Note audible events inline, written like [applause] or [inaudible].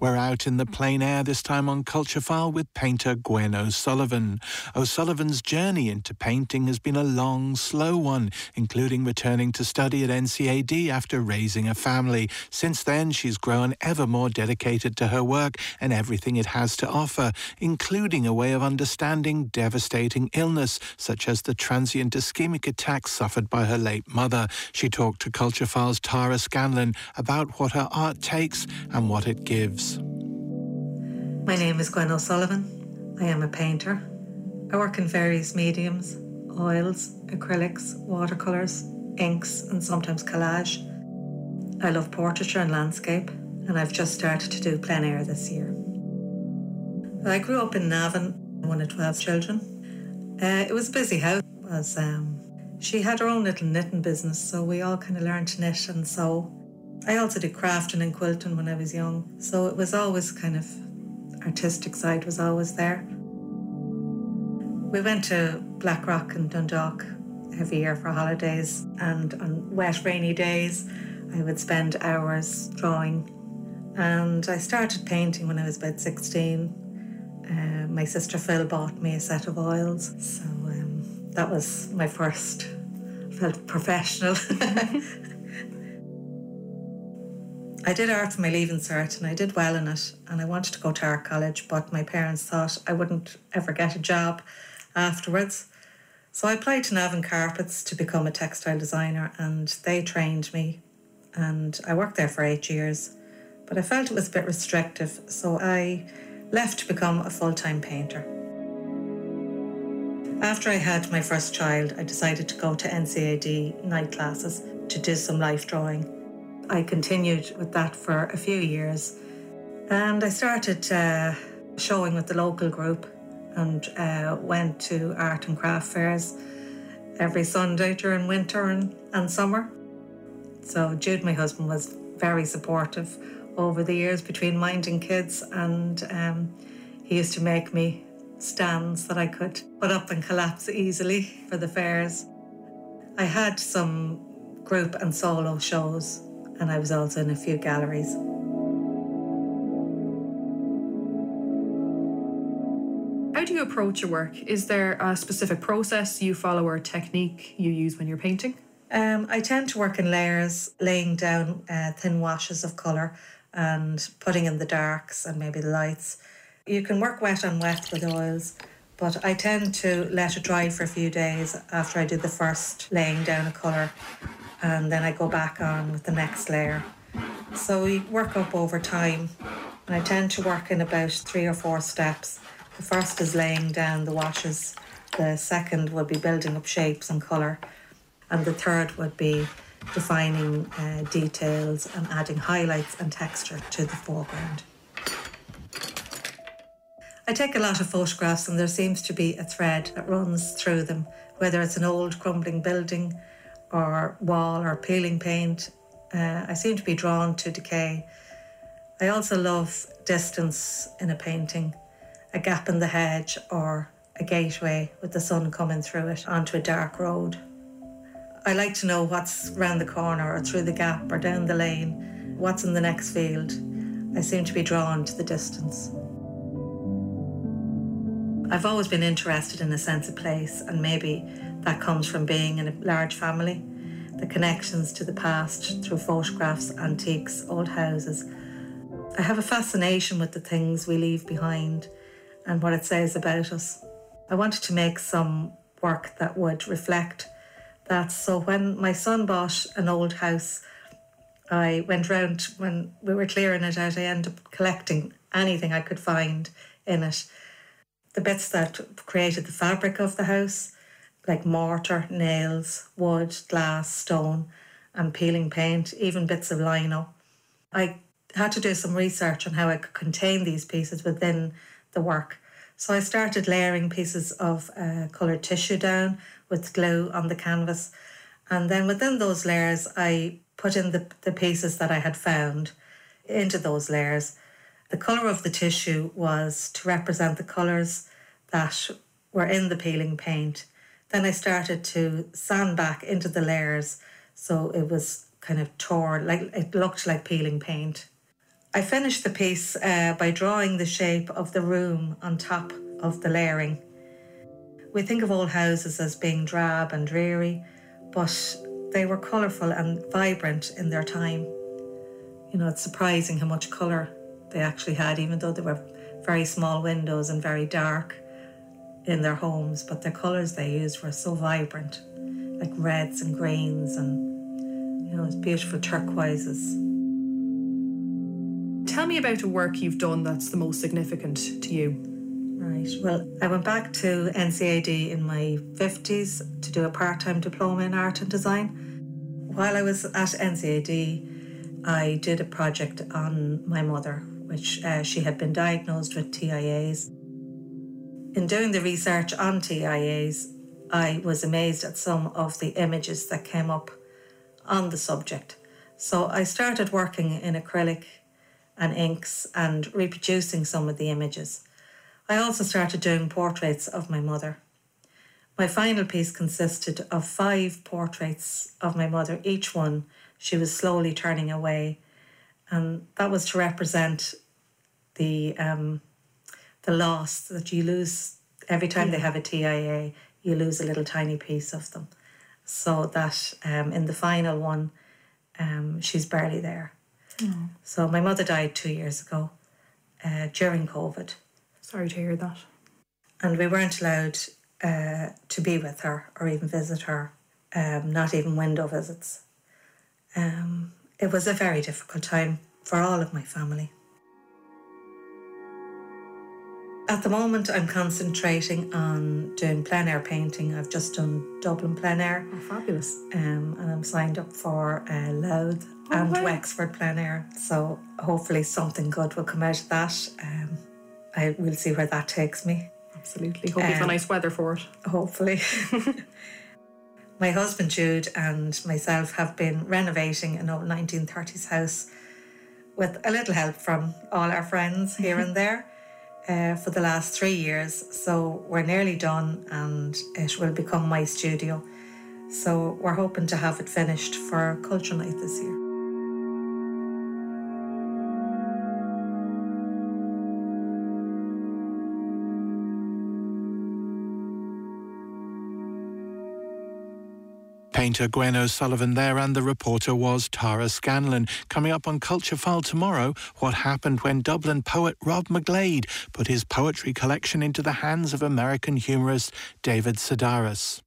We're out in the plein air this time on Culture File with painter Gwen O'Sullivan. O'Sullivan's journey into painting has been a long, slow one, including returning to study at NCAD after raising a family. Since then, she's grown ever more dedicated to her work and everything it has to offer, including a way of understanding devastating illness, such as the transient ischemic attack suffered by her late mother. She talked to Culture File's Tara Scanlon about what her art takes and what it gives. My name is Gwen O'Sullivan. I am a painter. I work in various mediums oils, acrylics, watercolours, inks, and sometimes collage. I love portraiture and landscape, and I've just started to do plein air this year. I grew up in Navan, one of 12 children. Uh, it was a busy house. Was, um, she had her own little knitting business, so we all kind of learned to knit and sew. I also did crafting and quilting when I was young, so it was always kind of artistic side was always there. We went to Blackrock and Dundalk every year for holidays, and on wet, rainy days, I would spend hours drawing. And I started painting when I was about 16. Uh, my sister Phil bought me a set of oils, so um, that was my first. Felt professional. [laughs] [laughs] I did art for my leaving cert and I did well in it and I wanted to go to art college, but my parents thought I wouldn't ever get a job afterwards. So I applied to Navan Carpets to become a textile designer and they trained me and I worked there for eight years. But I felt it was a bit restrictive, so I left to become a full time painter. After I had my first child, I decided to go to NCAD night classes to do some life drawing. I continued with that for a few years. And I started uh, showing with the local group and uh, went to art and craft fairs every Sunday during winter and, and summer. So Jude, my husband, was very supportive over the years between minding kids, and um, he used to make me stands that I could put up and collapse easily for the fairs. I had some group and solo shows and I was also in a few galleries. How do you approach your work? Is there a specific process you follow or technique you use when you're painting? Um, I tend to work in layers, laying down uh, thin washes of colour and putting in the darks and maybe the lights. You can work wet on wet with oils, but I tend to let it dry for a few days after I do the first laying down of colour and then I go back on with the next layer. So we work up over time, and I tend to work in about three or four steps. The first is laying down the washes, the second would be building up shapes and colour, and the third would be defining uh, details and adding highlights and texture to the foreground. I take a lot of photographs, and there seems to be a thread that runs through them, whether it's an old crumbling building or wall or peeling paint. Uh, I seem to be drawn to decay. I also love distance in a painting, a gap in the hedge or a gateway with the sun coming through it onto a dark road. I like to know what's round the corner or through the gap or down the lane, what's in the next field. I seem to be drawn to the distance. I've always been interested in a sense of place, and maybe that comes from being in a large family. The connections to the past through photographs, antiques, old houses. I have a fascination with the things we leave behind and what it says about us. I wanted to make some work that would reflect that. So when my son bought an old house, I went round when we were clearing it out, I ended up collecting anything I could find in it the bits that created the fabric of the house, like mortar, nails, wood, glass, stone, and peeling paint, even bits of lino. I had to do some research on how I could contain these pieces within the work. So I started layering pieces of uh, coloured tissue down with glue on the canvas. And then within those layers, I put in the, the pieces that I had found into those layers. The colour of the tissue was to represent the colours that were in the peeling paint. Then I started to sand back into the layers so it was kind of torn, like it looked like peeling paint. I finished the piece uh, by drawing the shape of the room on top of the layering. We think of old houses as being drab and dreary, but they were colourful and vibrant in their time. You know, it's surprising how much colour they actually had, even though they were very small windows and very dark in their homes, but the colours they used were so vibrant, like reds and greens and, you know, beautiful turquoises. Tell me about a work you've done that's the most significant to you. Right. Well, I went back to NCAD in my 50s to do a part time diploma in art and design. While I was at NCAD, I did a project on my mother, which uh, she had been diagnosed with TIAs. In doing the research on TIAs, I was amazed at some of the images that came up on the subject. So I started working in acrylic and inks and reproducing some of the images. I also started doing portraits of my mother. My final piece consisted of five portraits of my mother, each one she was slowly turning away. And that was to represent the um, the loss that you lose every time yeah. they have a TIA, you lose a little tiny piece of them. So that um, in the final one, um, she's barely there. Mm. So my mother died two years ago uh, during COVID. Sorry to hear that. And we weren't allowed uh, to be with her or even visit her, um, not even window visits. Um, it was a very difficult time for all of my family. At the moment, I'm concentrating on doing plein air painting. I've just done Dublin plein air. Oh, fabulous. Um, and I'm signed up for uh, Louth oh, and wow. Wexford plein air. So hopefully something good will come out of that. Um, I will see where that takes me. Absolutely. Hope um, you've nice weather for it. Hopefully. [laughs] My husband Jude and myself have been renovating an old 1930s house with a little help from all our friends here and [laughs] there uh, for the last three years. So we're nearly done and it will become my studio. So we're hoping to have it finished for Culture Night this year. Painter Gwen O'Sullivan there, and the reporter was Tara Scanlon. Coming up on Culture File tomorrow, what happened when Dublin poet Rob McGlade put his poetry collection into the hands of American humorist David Sedaris.